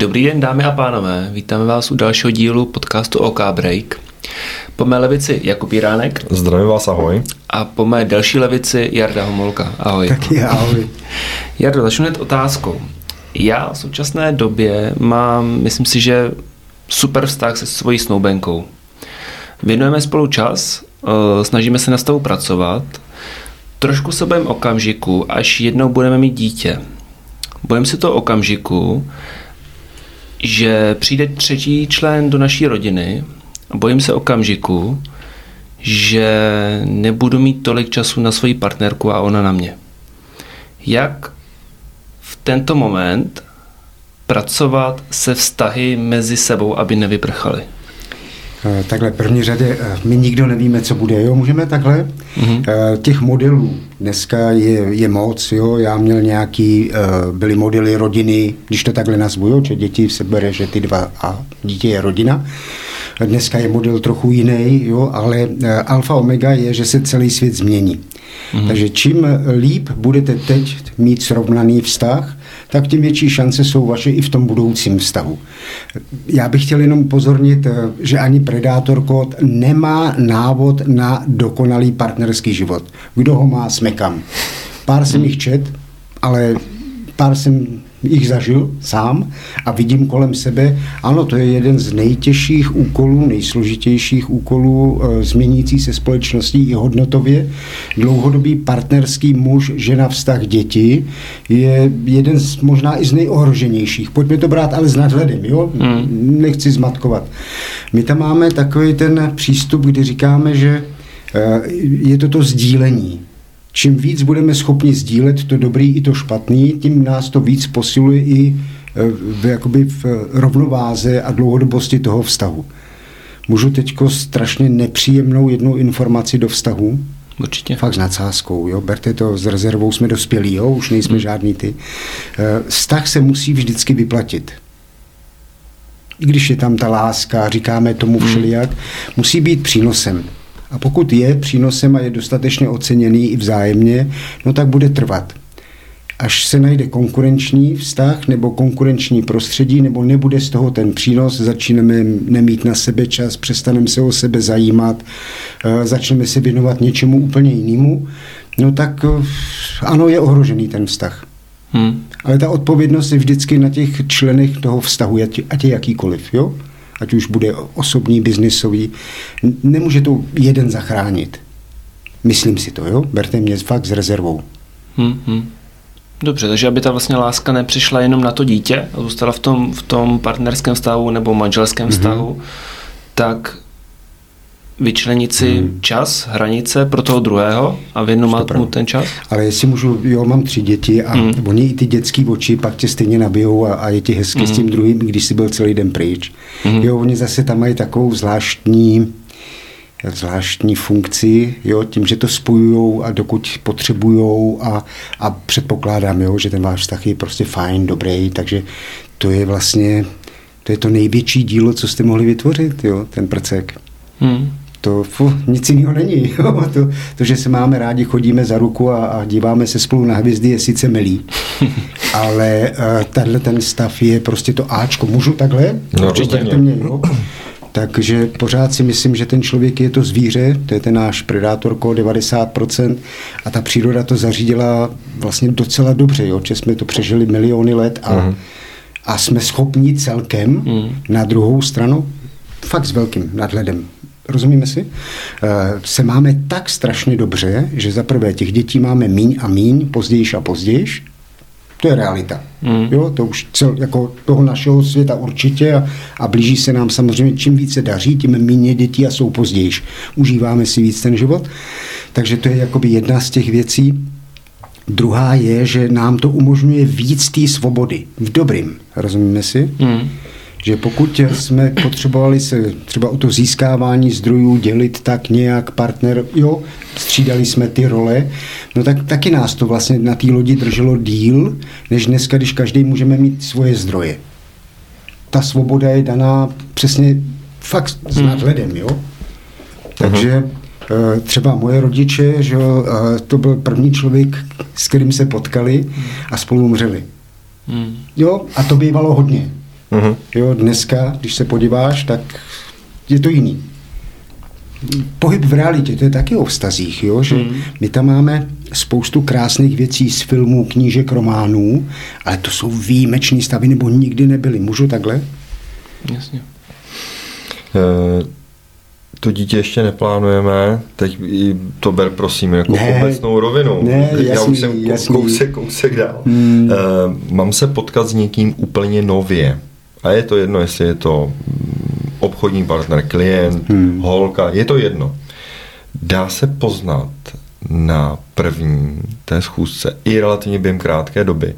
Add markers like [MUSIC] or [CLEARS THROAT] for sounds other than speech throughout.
Dobrý den, dámy a pánové. Vítáme vás u dalšího dílu podcastu OK Break. Po mé levici Jakub Jiránek. Zdravím vás, ahoj. A po mé další levici Jarda Homolka. Ahoj. Taky ahoj. Jardo, začnu hned otázkou. Já v současné době mám, myslím si, že super vztah se svojí snoubenkou. Věnujeme spolu čas, eh, snažíme se na stavu pracovat, trošku se bojím okamžiku, až jednou budeme mít dítě. Bojím se to okamžiku, že přijde třetí člen do naší rodiny a bojím se okamžiku, že nebudu mít tolik času na svoji partnerku a ona na mě. Jak v tento moment pracovat se vztahy mezi sebou, aby nevyprchaly? Eh, takhle, první řadě, eh, my nikdo nevíme, co bude, jo, můžeme takhle. Mm-hmm. Těch modelů dneska je, je moc, jo, já měl nějaký, byly modely rodiny, když to takhle nazvu, jo, že děti se bere, že ty dva a dítě je rodina. Dneska je model trochu jiný, jo, ale alfa omega je, že se celý svět změní. Mm-hmm. Takže čím líp budete teď mít srovnaný vztah, tak tím větší šance jsou vaše i v tom budoucím vztahu. Já bych chtěl jenom upozornit, eh, že ani Predátor kód nemá návod na dokonalý partnerský život. Kdo ho má, smekam. Pár jsem jich čet, ale pár jsem jich zažil sám a vidím kolem sebe, ano, to je jeden z nejtěžších úkolů, nejsložitějších úkolů e, změnící se společností i hodnotově. Dlouhodobý partnerský muž, žena, vztah, děti je jeden z možná i z nejohroženějších. Pojďme to brát ale s nadhledem, jo? Hmm. Nechci zmatkovat. My tam máme takový ten přístup, kdy říkáme, že e, je to to sdílení čím víc budeme schopni sdílet to dobrý i to špatný, tím nás to víc posiluje i e, v, jakoby v rovnováze a dlouhodobosti toho vztahu. Můžu teďko strašně nepříjemnou jednu informaci do vztahu? Určitě. Fakt s nadsázkou, jo. Berte to s rezervou, jsme dospělí, jo, už nejsme hmm. žádný ty. E, vztah se musí vždycky vyplatit. I když je tam ta láska, říkáme tomu hmm. všelijak, musí být přínosem. A pokud je přínosem a je dostatečně oceněný i vzájemně, no tak bude trvat. Až se najde konkurenční vztah nebo konkurenční prostředí, nebo nebude z toho ten přínos, začneme nemít na sebe čas, přestaneme se o sebe zajímat, eh, začneme se věnovat něčemu úplně jinému, no tak eh, ano, je ohrožený ten vztah. Hmm. Ale ta odpovědnost je vždycky na těch členech toho vztahu, ať je jakýkoliv. Jo? Ať už bude osobní, biznisový, nemůže to jeden zachránit. Myslím si to, jo? Berte mě fakt s rezervou. Hmm, hmm. Dobře, takže aby ta vlastně láska nepřišla jenom na to dítě a zůstala v tom, v tom partnerském vztahu nebo manželském mm-hmm. vztahu, tak vyčlenit si hmm. čas, hranice pro toho druhého a věnovat mu ten čas? Ale jestli můžu, jo, mám tři děti a hmm. oni i ty dětský oči pak tě stejně nabijou a, a je ti hezky hmm. s tím druhým, když jsi byl celý den pryč. Hmm. Jo, oni zase tam mají takovou zvláštní zvláštní funkci, jo, tím, že to spojují a dokud potřebují a, a předpokládám, jo, že ten váš vztah je prostě fajn, dobrý, takže to je vlastně to je to největší dílo, co jste mohli vytvořit, jo, ten prcek. Hmm to fu, nic jiného není. [LAUGHS] Jo? To, to, že se máme rádi, chodíme za ruku a, a díváme se spolu na hvězdy, je sice milý, [LAUGHS] ale uh, tenhle ten stav je prostě to Ačko. Můžu takhle? No, určitě. Mě, jo? Takže pořád si myslím, že ten člověk je to zvíře, to je ten náš predátor 90% a ta příroda to zařídila vlastně docela dobře, jo? že jsme to přežili miliony let a, uh-huh. a jsme schopni celkem uh-huh. na druhou stranu fakt s velkým nadhledem rozumíme si, eh, se máme tak strašně dobře, že za prvé těch dětí máme míň a míň, později a později, to je realita. Mm. Jo, to už cel, jako toho našeho světa určitě a, a blíží se nám samozřejmě, čím více daří, tím méně dětí a jsou později. Užíváme si víc ten život. Takže to je jakoby jedna z těch věcí. Druhá je, že nám to umožňuje víc té svobody. V dobrým, rozumíme si? Mm že pokud jsme potřebovali se třeba o to získávání zdrojů dělit tak nějak partner, jo, střídali jsme ty role, no tak taky nás to vlastně na té lodi drželo díl, než dneska, když každý můžeme mít svoje zdroje. Ta svoboda je daná přesně fakt s hmm. nadhledem, jo. Takže eh, třeba moje rodiče, že to byl první člověk, s kterým se potkali a spolu umřeli. Hmm. Jo, a to bývalo hodně. Uh-huh. Jo, dneska, když se podíváš, tak je to jiný. Pohyb v realitě, to je taky o vztazích, jo? že mm. my tam máme spoustu krásných věcí z filmů, knížek, románů, ale to jsou výjimečné stavy, nebo nikdy nebyly. Můžu takhle? Jasně. E, to dítě ještě neplánujeme, teď to ber prosím jako ne, obecnou rovinu. Ne, jasný, Já už jsem jasný. kousek, kousek dál. Mm. E, mám se potkat s někým úplně nově. A je to jedno, jestli je to obchodní partner, klient, hmm. holka, je to jedno. Dá se poznat na první té schůzce i relativně během krátké doby,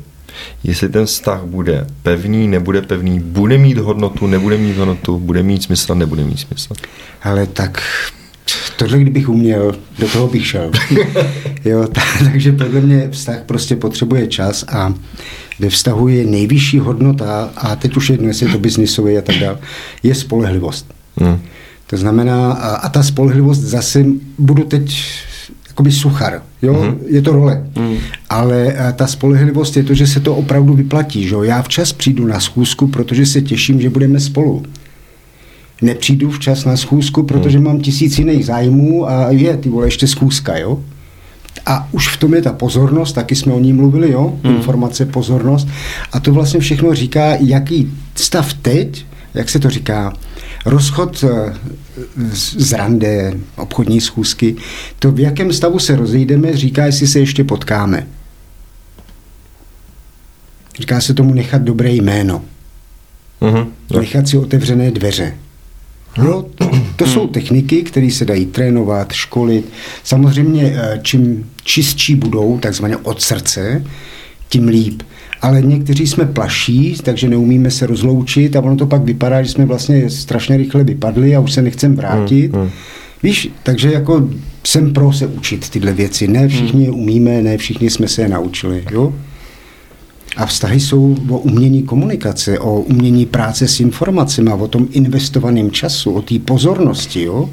jestli ten vztah bude pevný, nebude pevný, bude mít hodnotu, nebude mít hodnotu, bude mít smysl, nebude mít smysl. Ale tak tohle kdybych uměl, do toho bych šel. [LAUGHS] jo, takže podle mě vztah prostě potřebuje čas a ve vztahu je nejvyšší hodnota, a teď už jedno, jestli je to biznisové a tak dále, je spolehlivost. Hmm. To znamená, a, a ta spolehlivost zase, budu teď jakoby suchar, jo, hmm. je to role, hmm. ale ta spolehlivost je to, že se to opravdu vyplatí, že jo, já včas přijdu na schůzku, protože se těším, že budeme spolu. Nepřijdu včas na schůzku, protože hmm. mám tisíc jiných zájmů a je, ty vole, ještě schůzka, jo. A už v tom je ta pozornost, taky jsme o ní mluvili, jo? Hmm. Informace, pozornost. A to vlastně všechno říká, jaký stav teď, jak se to říká, rozchod eh, z rande, obchodní schůzky, to v jakém stavu se rozejdeme, říká, jestli se ještě potkáme. Říká se tomu nechat dobré jméno. Uh-huh. Nechat si otevřené dveře. No, to, to jsou techniky, které se dají trénovat, školit. Samozřejmě, eh, čím čistší budou, takzvaně od srdce, tím líp. Ale někteří jsme plaší, takže neumíme se rozloučit a ono to pak vypadá, že jsme vlastně strašně rychle vypadli a už se nechcem vrátit. Hmm, hmm. Víš, takže jako jsem pro se učit tyhle věci. Ne všichni hmm. umíme, ne všichni jsme se je naučili. Jo? A vztahy jsou o umění komunikace, o umění práce s informacemi, o tom investovaném času, o té pozornosti, jo?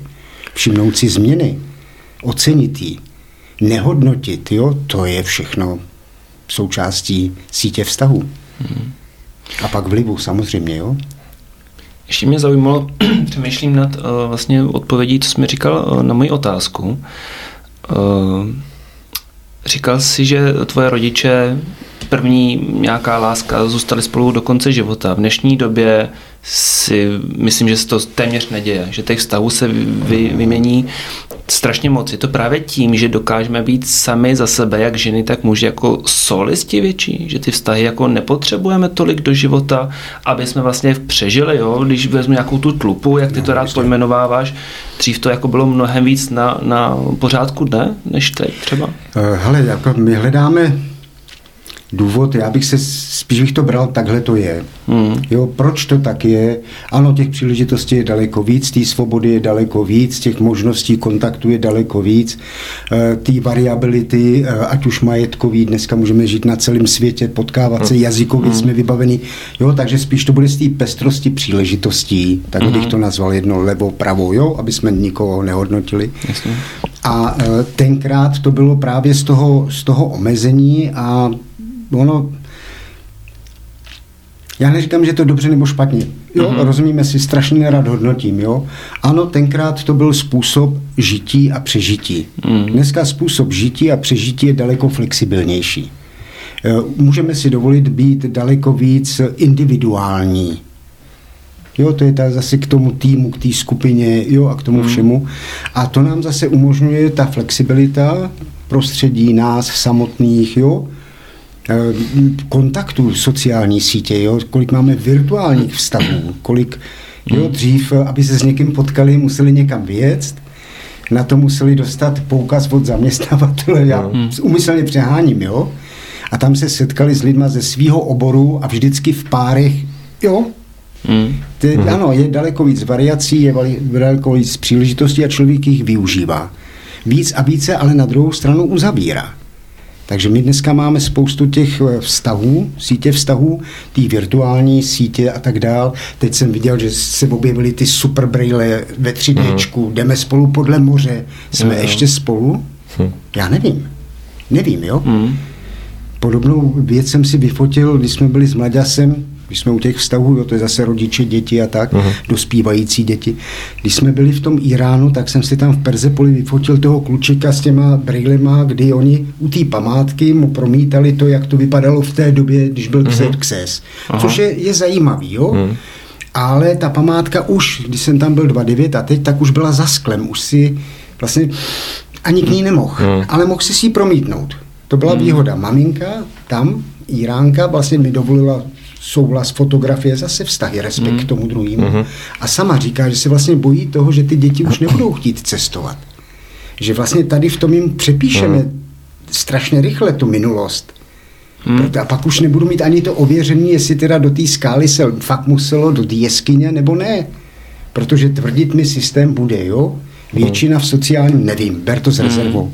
všimnout si změny, ocenit ji, nehodnotit, jo? to je všechno součástí sítě vztahu. Hmm. A pak vlivu samozřejmě, jo? Ještě mě zajímalo, [CLEARS THROAT] přemýšlím nad uh, vlastně odpovědí, co jsi mi říkal uh, na moji otázku. Uh, říkal jsi, že tvoje rodiče první nějaká láska, zůstali spolu do konce života. V dnešní době si myslím, že se to téměř neděje, že těch vztahů se vy, vymění strašně moc. Je to právě tím, že dokážeme být sami za sebe, jak ženy, tak muži, jako solisti větší, že ty vztahy jako nepotřebujeme tolik do života, aby jsme vlastně přežili, jo? když vezmu nějakou tu tlupu, jak ty no, to rád pojmenováváš, dřív to jako bylo mnohem víc na, na pořádku dne, než teď třeba? Eh, hele, jako my hledáme důvod, já bych se spíš bych to bral, takhle to je. Hmm. Jo, proč to tak je? Ano, těch příležitostí je daleko víc, té svobody je daleko víc, těch možností kontaktu je daleko víc, e, té variability, e, ať už majetkový, dneska můžeme žít na celém světě, potkávat se, hmm. jazykově hmm. jsme vybaveni, jo, takže spíš to bude z té pestrosti příležitostí, tak hmm. bych to nazval jedno levo, pravo, jo, aby jsme nikoho nehodnotili. Jasně. A e, tenkrát to bylo právě z toho, z toho omezení a ono, já neříkám, že to dobře nebo špatně. Jo, mm-hmm. rozumíme si, strašně nerad hodnotím. Jo? Ano, tenkrát to byl způsob žití a přežití. Mm. Dneska způsob žití a přežití je daleko flexibilnější. E, můžeme si dovolit být daleko víc individuální. Jo, to je ta zase k tomu týmu, k té skupině jo, a k tomu mm. všemu. A to nám zase umožňuje ta flexibilita prostředí nás samotných, jo, Eh, kontaktů sociální sítě, jo? kolik máme virtuálních vztahů, kolik jo, hmm. dřív, eh, aby se s někým potkali, museli někam vyjet, na to museli dostat poukaz od zaměstnavatele, já hmm. umyslně přeháním, jo? A tam se setkali s lidma ze svého oboru a vždycky v párech, jo? Hmm. Ty, hmm. Ano, je daleko víc variací, je daleko víc příležitostí a člověk jich využívá. Víc a více, ale na druhou stranu uzavírá. Takže my dneska máme spoustu těch eh, vztahů, sítě vztahů, ty virtuální sítě a tak dál. Teď jsem viděl, že se objevily ty super braille ve 3D, mm. jdeme spolu podle moře, jsme mm. ještě spolu? Mm. Já nevím. Nevím, jo? Mm. Podobnou věc jsem si vyfotil, když jsme byli s Mlaďasem když jsme u těch vztahů, jo, to je zase rodiče, děti a tak, uh-huh. dospívající děti. Když jsme byli v tom Iránu, tak jsem si tam v Perzepoli vyfotil toho klučika s těma brýlema, kdy oni u té památky mu promítali to, jak to vypadalo v té době, když byl uh-huh. Xerxes. Což je, je zajímavý, jo. Uh-huh. Ale ta památka už, když jsem tam byl 2.9 a teď, tak už byla za sklem, už si vlastně ani k ní nemohl, uh-huh. ale mohl si si ji promítnout. To byla uh-huh. výhoda. Maminka tam, Iránka, vlastně mi dovolila souhlas, fotografie, zase vztahy, respekt mm. k tomu druhému. Mm-hmm. A sama říká, že se vlastně bojí toho, že ty děti už nebudou chtít cestovat. Že vlastně tady v tom jim přepíšeme mm. strašně rychle tu minulost. Hmm. Proto, a pak už nebudu mít ani to ověření, jestli teda do té skály se fakt muselo do té jeskyně nebo ne. Protože tvrdit mi systém bude, jo? Většina v sociálním, nevím, ber to s rezervou. Hmm.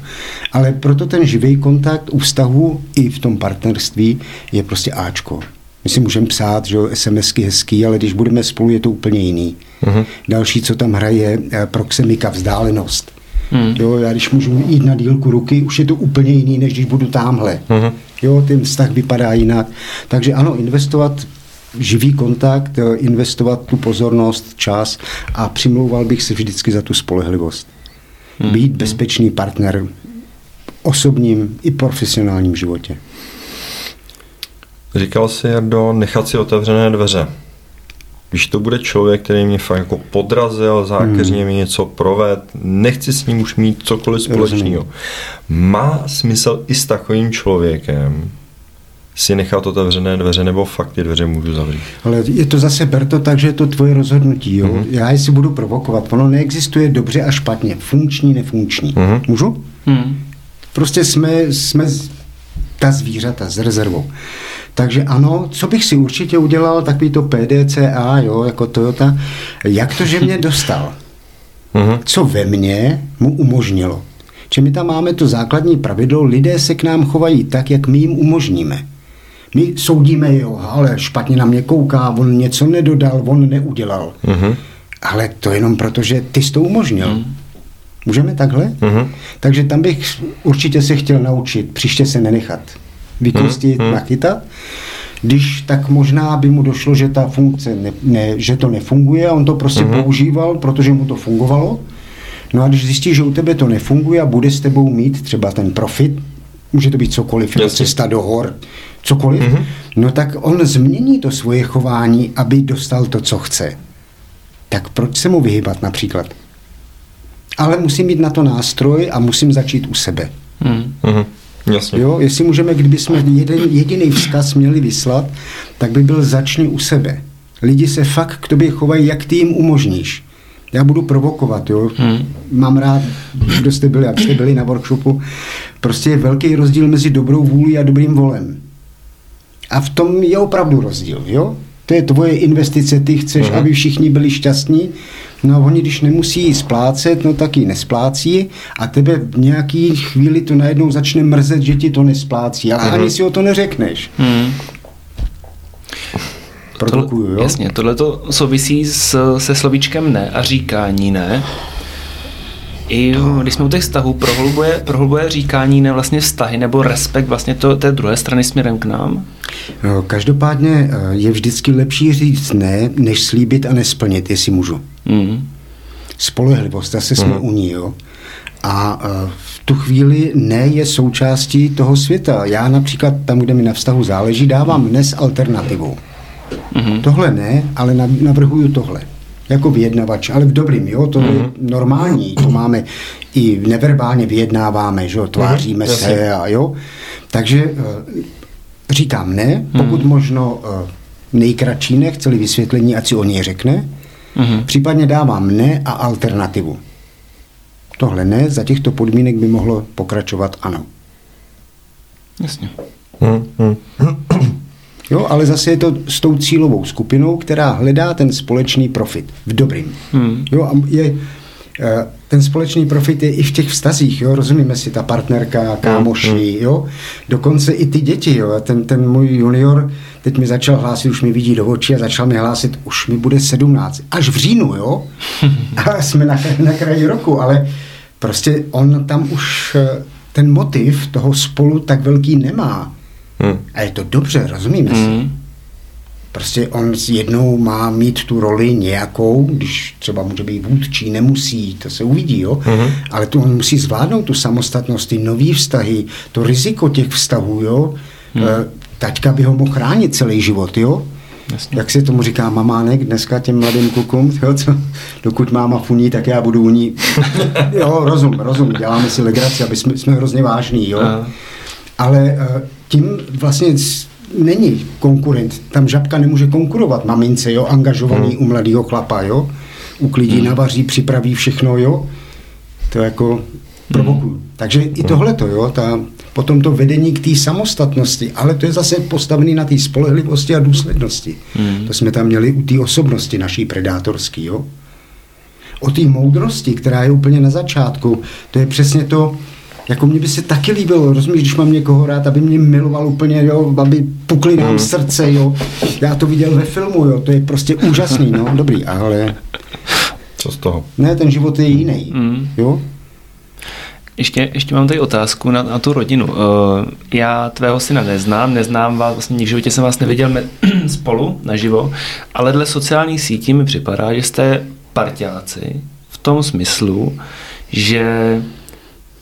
Ale proto ten živý kontakt u vztahu i v tom partnerství je prostě Ačko. My si můžeme psát, že SMSky hezký, ale když budeme spolu, je to úplně jiný. Uh-huh. Další, co tam hraje, je eh, proxemika, vzdálenost. Hmm. Jo, já když můžu jít na dílku ruky, už je to úplně jiný, než když budu tamhle. Uh-huh. Jo, ten vztah vypadá jinak. Takže ano, investovat živý kontakt, eh, investovat tu pozornost, čas a přimlouval bych se vždycky za tu spolehlivost. Hmm. Být bezpečný partner v osobním i profesionálním životě. Říkal si, Jardo, nechat si otevřené dveře. Když to bude člověk, který mě fakt jako podrazil, zákeřně hmm. mi něco proved, nechci s ním už mít cokoliv společného. Má smysl i s takovým člověkem si nechat otevřené dveře, nebo fakt ty dveře můžu zavřít? Ale je to zase, ber to tak, že je to tvoje rozhodnutí. Jo? Mm-hmm. Já si budu provokovat. Ono neexistuje dobře a špatně. Funkční, nefunkční. Mm-hmm. Můžu? Mm. Prostě jsme, jsme ta zvířata s rezervou. Takže ano, co bych si určitě udělal, takový to PDCA, jo, jako Toyota, jak to, že mě dostal? Uh-huh. Co ve mně mu umožnilo? Či my tam máme to základní pravidlo, lidé se k nám chovají tak, jak my jim umožníme. My soudíme, jo, ale špatně na mě kouká, on něco nedodal, on neudělal. Uh-huh. Ale to jenom proto, že ty jsi to umožnil. Uh-huh. Můžeme takhle? Uh-huh. Takže tam bych určitě se chtěl naučit, příště se nenechat vykostit, hmm, hmm. nachytat. Když tak možná by mu došlo, že ta funkce, ne, ne, že to nefunguje a on to prostě hmm. používal, protože mu to fungovalo. No a když zjistí, že u tebe to nefunguje a bude s tebou mít třeba ten profit, může to být cokoliv, Jasně. cesta do hor, cokoliv, mm-hmm. no tak on změní to svoje chování, aby dostal to, co chce. Tak proč se mu vyhybat například? Ale musím mít na to nástroj a musím začít u sebe. Mm-hmm. Jasně. Jo, jestli můžeme, kdyby jsme jeden jediný vzkaz měli vyslat, tak by byl začni u sebe. Lidi se fakt k tobě chovají, jak ty jim umožníš. Já budu provokovat, jo. Hmm. Mám rád, kdo jste byli, jak jste byli na workshopu. Prostě je velký rozdíl mezi dobrou vůlí a dobrým volem. A v tom je opravdu rozdíl, jo. To je tvoje investice, ty chceš, uh-huh. aby všichni byli šťastní, No a oni, když nemusí splácet, no tak ji nesplácí a tebe v nějaký chvíli to najednou začne mrzet, že ti to nesplácí, ale mm-hmm. ani si o to neřekneš. Mm. Produkuju, jo? Jasně, tohle to souvisí s, se slovíčkem ne a říkání ne. I když jsme u těch vztahů, prohlubuje, prohlubuje říkání ne vlastně vztahy nebo respekt vlastně to, té druhé strany směrem k nám? Každopádně eh, je vždycky lepší říct ne, než slíbit a nesplnit, jestli můžu. Mm. Spolehlivost, zase jsme mm. u ní, jo. A eh, v tu chvíli ne je součástí toho světa. Já například tam, kde mi na vztahu záleží, dávám dnes alternativu. Mm-hmm. Tohle ne, ale navrhuju tohle jako vyjednavač, ale v dobrým, jo, to mm-hmm. je mhm. normální, to máme i neverbálně vyjednáváme, že jo, tváříme mm-hmm. se a jo. Takže eh, říkám ne, pokud mm-hmm. možno eh, nejkratší ne, chceli vysvětlení, ať si o něj řekne, mm-hmm. případně dávám ne a alternativu. Tohle ne, za těchto podmínek by mohlo pokračovat ano. Jasně. Mm-hmm. Jo, ale zase je to s tou cílovou skupinou, která hledá ten společný profit v dobrým. Hmm. Jo, a je, ten společný profit je i v těch vztazích, jo, rozumíme si, ta partnerka, kámoši, hmm. jo, dokonce i ty děti, jo, ten, ten můj junior teď mi začal hlásit, už mi vidí do očí a začal mi hlásit, už mi bude 17, až v říjnu, jo, [LAUGHS] a jsme na, na kraji roku, ale prostě on tam už eh, ten motiv toho spolu tak velký nemá. Hmm. A je to dobře, rozumíme hmm. Prostě on jednou má mít tu roli nějakou, když třeba může být vůdčí, nemusí, to se uvidí, jo? Mm-hmm. ale to on musí zvládnout tu samostatnost, ty nový vztahy, to riziko těch vztahů, jo? Mm. Taťka by ho mohl chránit celý život, jo? Jasně. Jak se tomu říká mamánek dneska těm mladým klukům, [LAUGHS] jo, co, dokud máma funí, tak já budu u ní. [LAUGHS] jo, rozum, rozum, děláme si legraci, aby jsme, jsme hrozně vážní, jo. Aha. Ale uh, tím vlastně není konkurent. Tam žabka nemůže konkurovat mamince, jo, angažovaný hmm. u mladého chlapa, jo. Uklidí, hmm. navaří, připraví všechno, jo. To jako provokuju. Hmm. Takže i tohleto, jo, ta, potom to vedení k té samostatnosti, ale to je zase postavený na té spolehlivosti a důslednosti. Hmm. To jsme tam měli u té osobnosti naší predátorský, jo. O té moudrosti, která je úplně na začátku, to je přesně to, jako mě by se taky líbilo, rozumíš, když mám někoho rád, aby mě miloval úplně, jo, aby pukli nám mm. srdce, jo. Já to viděl ve filmu, jo, to je prostě úžasný, no, [LAUGHS] dobrý, ale... Co z toho? Ne, ten život je jiný, mm. jo. Ještě, ještě mám tady otázku na, na tu rodinu. Uh, já tvého syna neznám, neznám vás, vlastně v životě jsem vás neviděl me, [CLEARS THROAT] spolu naživo, ale dle sociálních sítí mi připadá, že jste parťáci v tom smyslu, že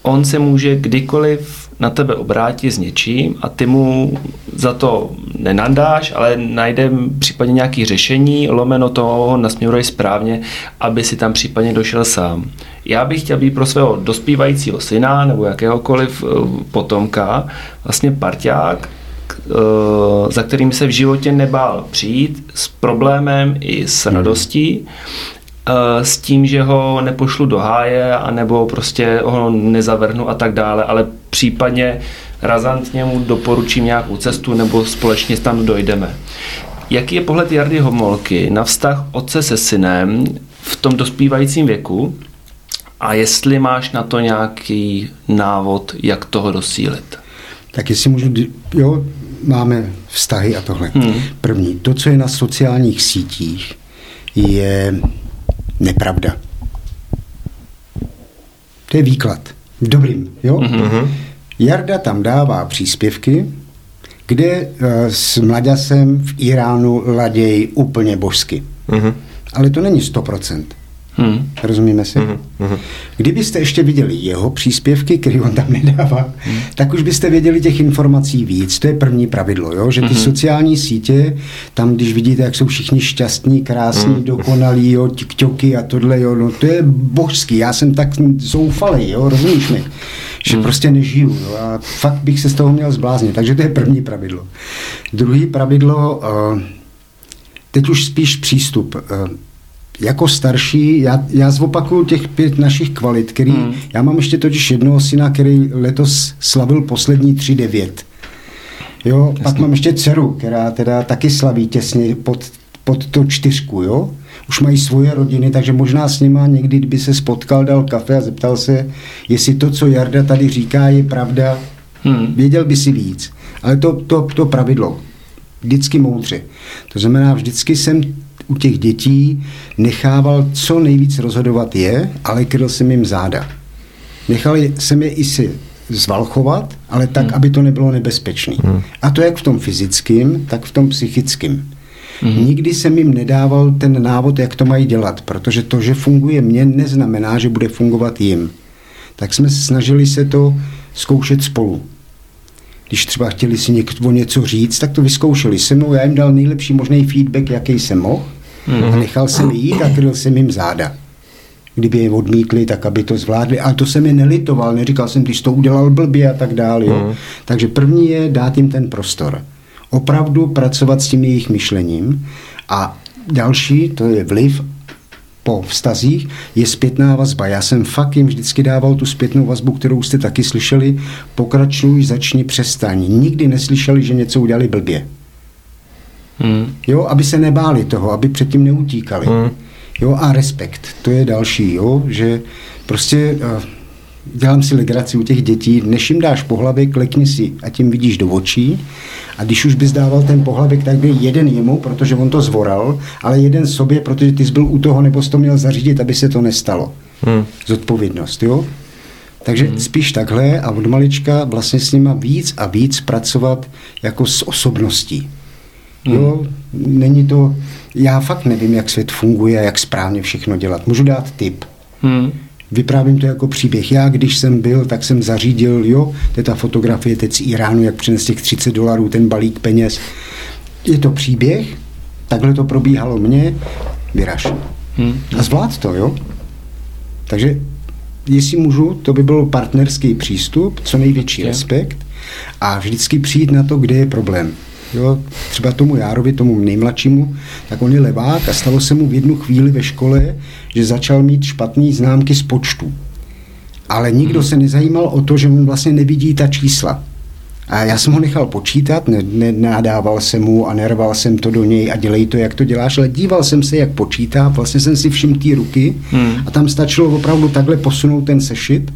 on se může kdykoliv na tebe obrátit s něčím a ty mu za to nenandáš, ale najde případně nějaké řešení, lomeno toho nasměruje správně, aby si tam případně došel sám. Já bych chtěl být pro svého dospívajícího syna nebo jakéhokoliv eh, potomka vlastně parťák, eh, za kterým se v životě nebál přijít s problémem i s hmm. radostí s tím, že ho nepošlu do háje, anebo prostě ho nezavrhnu a tak dále, ale případně razantně mu doporučím nějakou cestu nebo společně tam dojdeme. Jaký je pohled Jardy Homolky na vztah otce se synem v tom dospívajícím věku a jestli máš na to nějaký návod, jak toho dosílit? Tak jestli můžu, jo, máme vztahy a tohle. Hmm. První, to, co je na sociálních sítích, je nepravda. To je výklad. Dobrým, jo? Mm-hmm. Jarda tam dává příspěvky, kde uh, s mladěsem v Iránu ladějí úplně božsky. Mm-hmm. Ale to není 100%. Hmm. Rozumíme si? Hmm. Hmm. Kdybyste ještě viděli jeho příspěvky, který on tam nedává, hmm. tak už byste věděli těch informací víc. To je první pravidlo, jo? že ty hmm. sociální sítě, tam když vidíte, jak jsou všichni šťastní, krásní, hmm. dokonalí, jo, tiktoky a tohle, jo, no, to je božský. Já jsem tak zoufalý, jo, rozumíš mi? Že hmm. prostě nežiju. Jo, a fakt bych se z toho měl zbláznit. Takže to je první pravidlo. Druhý pravidlo, uh, teď už spíš přístup. Jako starší, já, já zopakuju těch pět našich kvalit, který, hmm. já mám ještě totiž jednoho syna, který letos slavil poslední tři devět. Jo, Jasně. pak mám ještě dceru, která teda taky slaví těsně pod, pod to čtyřku, jo. Už mají svoje rodiny, takže možná s nima někdy, kdyby se spotkal, dal kafe a zeptal se, jestli to, co Jarda tady říká, je pravda, hmm. věděl by si víc. Ale to, to, to pravidlo, vždycky moudře. To znamená, vždycky jsem u těch dětí nechával co nejvíc rozhodovat je, ale kryl jsem jim záda. Nechal jsem je i si zvalchovat, ale tak, hmm. aby to nebylo nebezpečné. Hmm. A to jak v tom fyzickém, tak v tom psychickém. Hmm. Nikdy jsem jim nedával ten návod, jak to mají dělat, protože to, že funguje mně, neznamená, že bude fungovat jim. Tak jsme snažili se to zkoušet spolu když třeba chtěli si někdo něco říct, tak to vyzkoušeli se mnou, já jim dal nejlepší možný feedback, jaký jsem mohl mm-hmm. a nechal jsem jít a kryl jsem jim záda. Kdyby je odmítli, tak aby to zvládli. Ale to jsem je nelitoval, neříkal jsem, když to udělal blbě a tak dále. Jo. Mm. Takže první je dát jim ten prostor. Opravdu pracovat s tím jejich myšlením a další, to je vliv po vztazích je zpětná vazba. Já jsem fakt jim vždycky dával tu zpětnou vazbu, kterou jste taky slyšeli. Pokračuj, začni, přestaň. Nikdy neslyšeli, že něco udělali blbě. Hmm. Jo, aby se nebáli toho, aby předtím neutíkali. Hmm. Jo, a respekt, to je další, jo, že prostě uh, dělám si legraci u těch dětí, než jim dáš pohlavek, klekni si a tím vidíš do očí a když už bys dával ten pohlavek, tak by jeden jemu, protože on to zvoral, ale jeden sobě, protože ty jsi byl u toho, nebo jsi to měl zařídit, aby se to nestalo. Hmm. Zodpovědnost, jo? Takže hmm. spíš takhle a od malička vlastně s nima víc a víc pracovat jako s osobností. Hmm. Jo, není to, já fakt nevím, jak svět funguje, jak správně všechno dělat. Můžu dát tip. Hmm. Vyprávím to jako příběh. Já, když jsem byl, tak jsem zařídil, jo, to je ta fotografie teď z Iránu, jak přines těch 30 dolarů, ten balík peněz. Je to příběh, takhle to probíhalo mně, vyraž. Hmm. A zvlád to, jo. Takže jestli můžu, to by byl partnerský přístup, co největší je. respekt a vždycky přijít na to, kde je problém. Jo, třeba tomu Járovi, tomu nejmladšímu, tak on je levák a stalo se mu v jednu chvíli ve škole, že začal mít špatné známky z počtu. Ale nikdo hmm. se nezajímal o to, že on vlastně nevidí ta čísla. A já jsem ho nechal počítat, ne, ne, jsem mu a nerval jsem to do něj a dělej to, jak to děláš, ale díval jsem se, jak počítá, vlastně jsem si všiml té ruky hmm. a tam stačilo opravdu takhle posunout ten sešit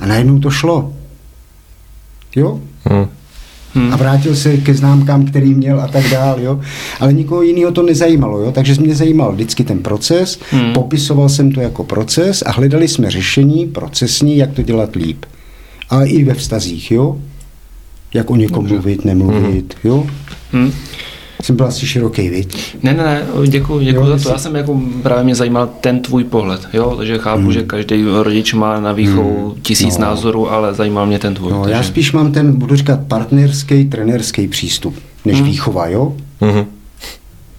a najednou to šlo. Jo? Hmm. Hmm. A vrátil se ke známkám, který měl a tak dál, jo. Ale nikoho jiného to nezajímalo, jo. Takže mě zajímal vždycky ten proces, hmm. popisoval jsem to jako proces a hledali jsme řešení procesní, jak to dělat líp. Ale i ve vztazích, jo jak o někom Dobře. mluvit, nemluvit, mm. jo? Mm. Jsem byl asi široký, viď? Ne, ne, ne, děkuji, děkuji za to. Já jsem jako právě mě zajímal ten tvůj pohled, jo, takže chápu, mm. že každý rodič má na výchovu mm. tisíc no. názorů, ale zajímal mě ten tvůj. No, takže... Já spíš mám ten, budu říkat, partnerský, trenerský přístup, než mm. výchova, jo? Mm.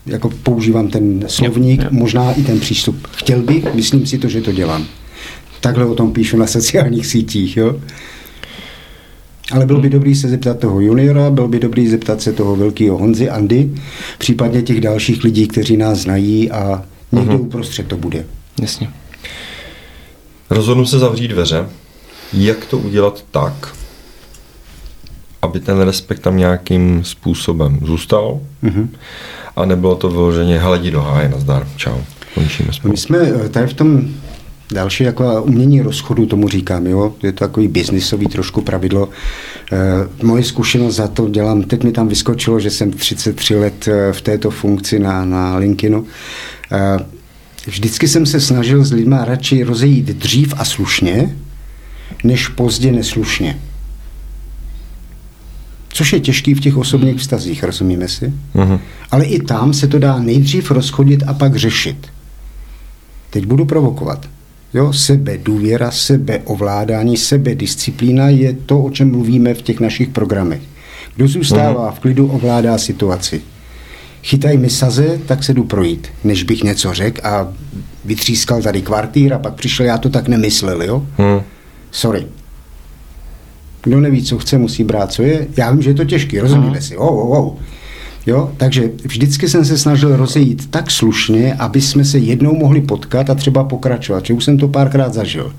Jako používám ten slovník, yep, yep. možná i ten přístup. Chtěl bych, myslím si to, že to dělám. Takhle o tom píšu na sociálních sítích, jo? Ale bylo by dobrý se zeptat toho juniora, byl by dobrý zeptat se toho velkého Honzy, Andy, případně těch dalších lidí, kteří nás znají a někdo uh-huh. uprostřed to bude. Jasně. Rozhodnu se zavřít dveře. Jak to udělat tak, aby ten respekt tam nějakým způsobem zůstal uh-huh. a nebylo to vyloženě hledí do háje, nazdar, čau, končíme spolu. My jsme eh, tady v tom Další jako umění rozchodu tomu říkám, jo? je to takový biznisový trošku pravidlo. E, moje zkušenost za to dělám, teď mi tam vyskočilo, že jsem 33 let eh, v této funkci na, na LinkedInu. E, vždycky jsem se snažil s lidmi radši rozejít dřív a slušně, než pozdě neslušně. Což je těžký v těch osobních vztazích, rozumíme si? Uh-huh. Ale i tam se to dá nejdřív rozchodit a pak řešit. Teď budu provokovat. Jo, sebe důvěra, sebe ovládání, sebe disciplína je to, o čem mluvíme v těch našich programech. Kdo zůstává v klidu, ovládá situaci. Chytaj mi saze, tak se jdu projít, než bych něco řekl a vytřískal tady kvartýr a pak přišel, já to tak nemyslel, jo? Hmm. Sorry. Kdo neví, co chce, musí brát, co je. Já vím, že je to těžké, rozumíme hmm. si. Oh, oh, oh. Jo? Takže vždycky jsem se snažil rozejít tak slušně, aby jsme se jednou mohli potkat a třeba pokračovat, že už jsem to párkrát zažil.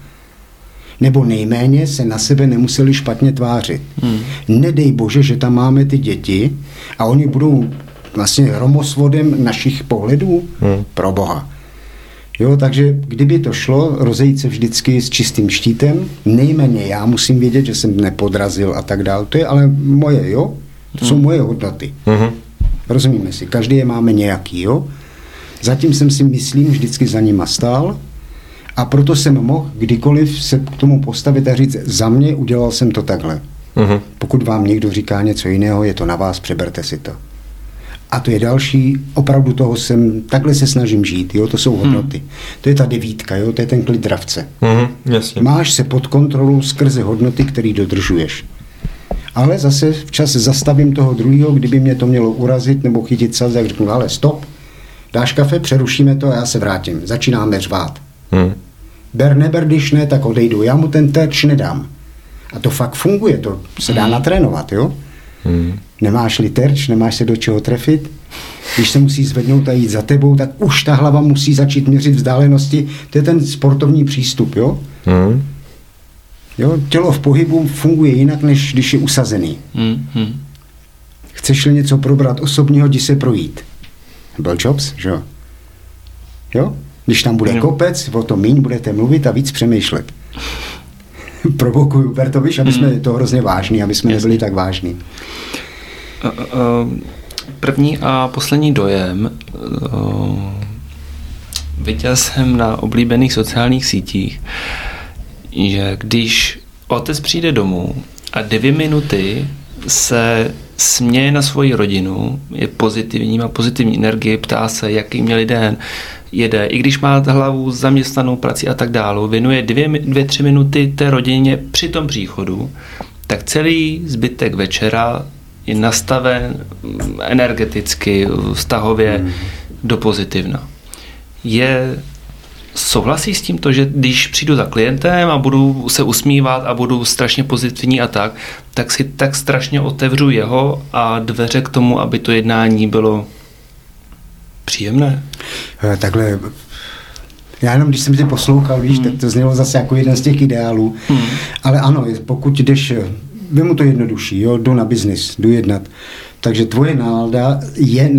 Nebo nejméně se na sebe nemuseli špatně tvářit. Hmm. Nedej bože, že tam máme ty děti a oni budou vlastně romosvodem našich pohledů hmm. pro Boha. Jo, takže kdyby to šlo, rozejít se vždycky s čistým štítem, nejméně já musím vědět, že jsem nepodrazil a tak dále. To je ale moje, jo? To hmm. jsou moje hodnoty. Hmm. Rozumíme si, každý je máme nějaký, jo? Zatím jsem si, myslím, vždycky za nima stál a proto jsem mohl kdykoliv se k tomu postavit a říct, za mě udělal jsem to takhle. Uh-huh. Pokud vám někdo říká něco jiného, je to na vás, přeberte si to. A to je další, opravdu toho jsem, takhle se snažím žít, jo, to jsou hodnoty. Hmm. To je ta devítka, jo, to je ten klid dravce. Hmm, jasně. Máš se pod kontrolou skrze hodnoty, které dodržuješ ale zase včas zastavím toho druhého, kdyby mě to mělo urazit nebo chytit saz, jak řeknu, ale stop, dáš kafe, přerušíme to a já se vrátím. Začínáme řvát. Hmm. Ber, neber, když ne, tak odejdu. Já mu ten terč nedám. A to fakt funguje, to se dá hmm. natrénovat, jo? Hmm. Nemáš-li terč, nemáš se do čeho trefit, když se musí zvednout a jít za tebou, tak už ta hlava musí začít měřit vzdálenosti. To je ten sportovní přístup, jo? Hmm. Jo, tělo v pohybu funguje jinak, než když je usazený. Hmm, hmm. Chceš-li něco probrat osobního, jdi se projít. Byl Jobs, že jo? Jo? Když tam bude no. kopec, o tom míň budete mluvit a víc přemýšlet. [LAUGHS] Provokuju, ber to, víš, aby jsme hmm. to hrozně vážní, aby jsme Jasně. nebyli tak vážní. První a poslední dojem viděl jsem na oblíbených sociálních sítích, že když otec přijde domů a dvě minuty se směje na svoji rodinu, je pozitivní, má pozitivní energii, ptá se, jaký měli den, jede, i když má hlavu zaměstnanou prací a tak dále, věnuje dvě, dvě, tři minuty té rodině při tom příchodu, tak celý zbytek večera je nastaven energeticky, vztahově mm. do pozitivna. Je souhlasí s tím to, že když přijdu za klientem a budu se usmívat a budu strašně pozitivní a tak, tak si tak strašně otevřu jeho a dveře k tomu, aby to jednání bylo příjemné? Eh, takhle já jenom, když jsem tě poslouchal, víš, hmm. tak to znělo zase jako jeden z těch ideálů. Hmm. Ale ano, pokud jdeš, vemu to jednodušší, jo, jdu na biznis, jdu jednat. Takže tvoje nálada je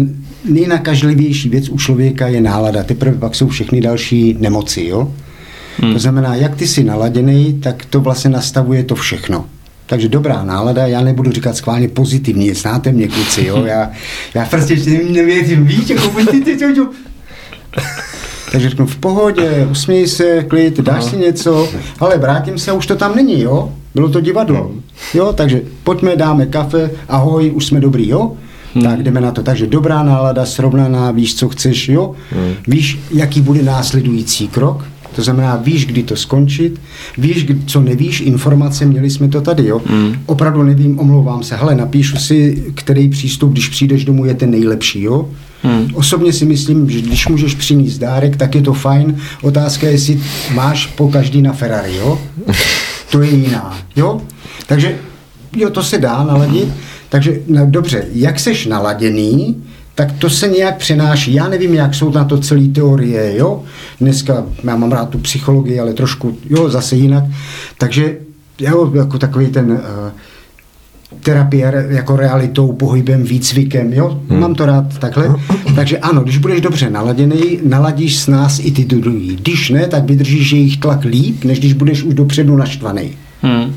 nejnakažlivější věc u člověka je nálada. Teprve pak jsou všechny další nemoci, jo. Hmm. To znamená, jak ty jsi naladěný, tak to vlastně nastavuje to všechno. Takže dobrá nálada, já nebudu říkat schválně pozitivní, znáte mě kluci, jo, já, já prostě nevěřím, víš, jako ty, ty, ty, takže řeknu v pohodě, usměj se, klid, dáš si něco, ale vrátím se, už to tam není, jo? Bylo to divadlo. Jo, takže pojďme, dáme kafe, ahoj, už jsme dobrý, jo? Hmm. Tak jdeme na to. Takže dobrá nálada, srovnaná, víš, co chceš, jo? Hmm. Víš, jaký bude následující krok? To znamená, víš, kdy to skončit, víš, co nevíš, informace, měli jsme to tady, jo. Mm. Opravdu nevím, omlouvám se, hele, napíšu si, který přístup, když přijdeš domů, je ten nejlepší, jo. Mm. Osobně si myslím, že když můžeš přinést dárek, tak je to fajn. Otázka je, jestli máš po každý na Ferrari, jo. [LAUGHS] To je jiná, jo. Takže, jo, to se dá naladit. Takže, no, dobře, jak seš naladěný, tak to se nějak přenáší. Já nevím, jak jsou na to celé teorie, jo. Dneska já mám rád tu psychologii, ale trošku, jo, zase jinak. Takže jo, jako takový ten uh, terapie jako realitou, pohybem, výcvikem, jo, hmm. mám to rád takhle. Takže ano, když budeš dobře naladěný, naladíš s nás i ty druhý. Když ne, tak vydržíš jejich tlak líp, než když budeš už dopředu naštvaný. Hmm.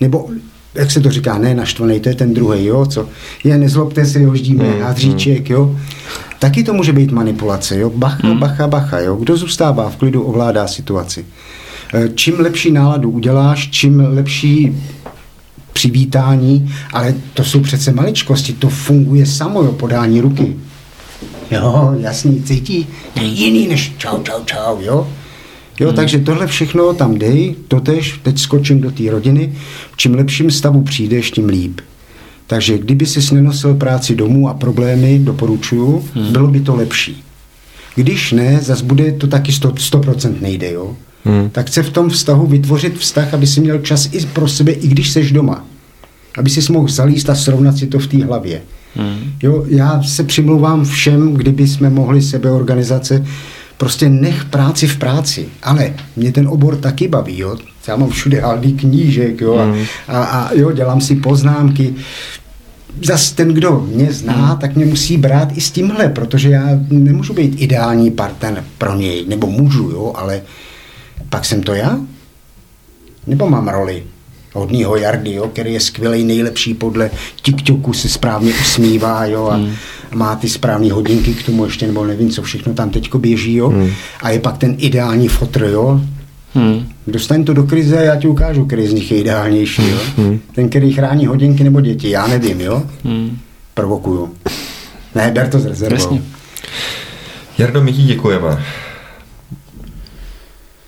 Nebo jak se to říká, ne naštvaný, to je ten druhý, jo, co je, nezlobte se, hoždíme, mm, hádříček, jo. Taky to může být manipulace, jo, bacha, mm. bacha, bacha, jo. Kdo zůstává v klidu, ovládá situaci. E, čím lepší náladu uděláš, čím lepší přivítání, ale to jsou přece maličkosti, to funguje samo, jo, podání ruky. Jo, jasný, cítí, to je jiný než čau, čau, čau, jo. Jo, hmm. takže tohle všechno tam dej, totež, teď skočím do té rodiny, čím lepším stavu přijdeš, tím líp. Takže kdyby si nenosil práci domů a problémy, doporučuju, hmm. bylo by to lepší. Když ne, zas bude to taky 100%, 100% nejde, jo. Hmm. Tak chce v tom vztahu vytvořit vztah, aby si měl čas i pro sebe, i když seš doma. Aby si mohl zalíst a srovnat si to v té hlavě. Hmm. Jo, já se přimlouvám všem, kdyby jsme mohli sebeorganizace prostě nech práci v práci. Ale mě ten obor taky baví, jo. Já mám všude haldy knížek, jo, a, mm. a, a jo, dělám si poznámky. Zas ten, kdo mě zná, mm. tak mě musí brát i s tímhle, protože já nemůžu být ideální partner pro něj, nebo můžu, jo, ale pak jsem to já? Nebo mám roli? Hodnýho Jardy, jo, který je skvělý, nejlepší podle TikToku, se správně usmívá jo, a, hmm. má ty správné hodinky k tomu ještě, nebo nevím, co všechno tam teďko běží. Jo, hmm. A je pak ten ideální fotr, jo, Hmm. Dostaň to do krize a já ti ukážu, který z nich je ideálnější. Jo? Hmm. Ten, který chrání hodinky nebo děti, já nevím, jo? Hmm. Provokuju. Ne, ber to z rezervou. Jardo, my ti děkujeme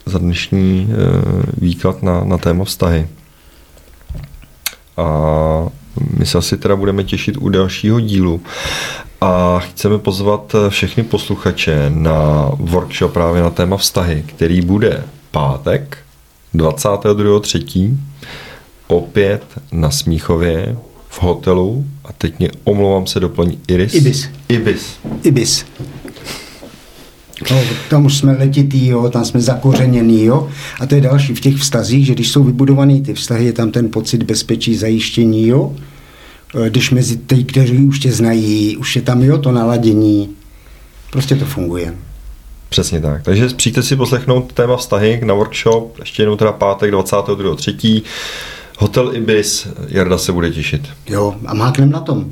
za dnešní uh, výklad na, na téma vztahy. A my se asi teda budeme těšit u dalšího dílu. A chceme pozvat všechny posluchače na workshop právě na téma vztahy, který bude pátek 22.3. opět na Smíchově v hotelu a teď mě omlouvám se doplní Iris. Ibis. Ibis. Ibis. No, tam už jsme letitý, jo, tam jsme zakořeněný, jo. A to je další v těch vztazích, že když jsou vybudovaný ty vztahy, je tam ten pocit bezpečí, zajištění, jo. E, když mezi ty, kteří už tě znají, už je tam, jo, to naladění. Prostě to funguje. Přesně tak. Takže přijďte si poslechnout téma vztahy na workshop, ještě jednou teda pátek 22.3. Hotel Ibis, Jarda se bude těšit. Jo, a máknem na tom.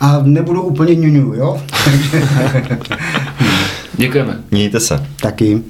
A nebudu úplně ňuňu, jo? [LAUGHS] Děkujeme. Mějte se. Taky.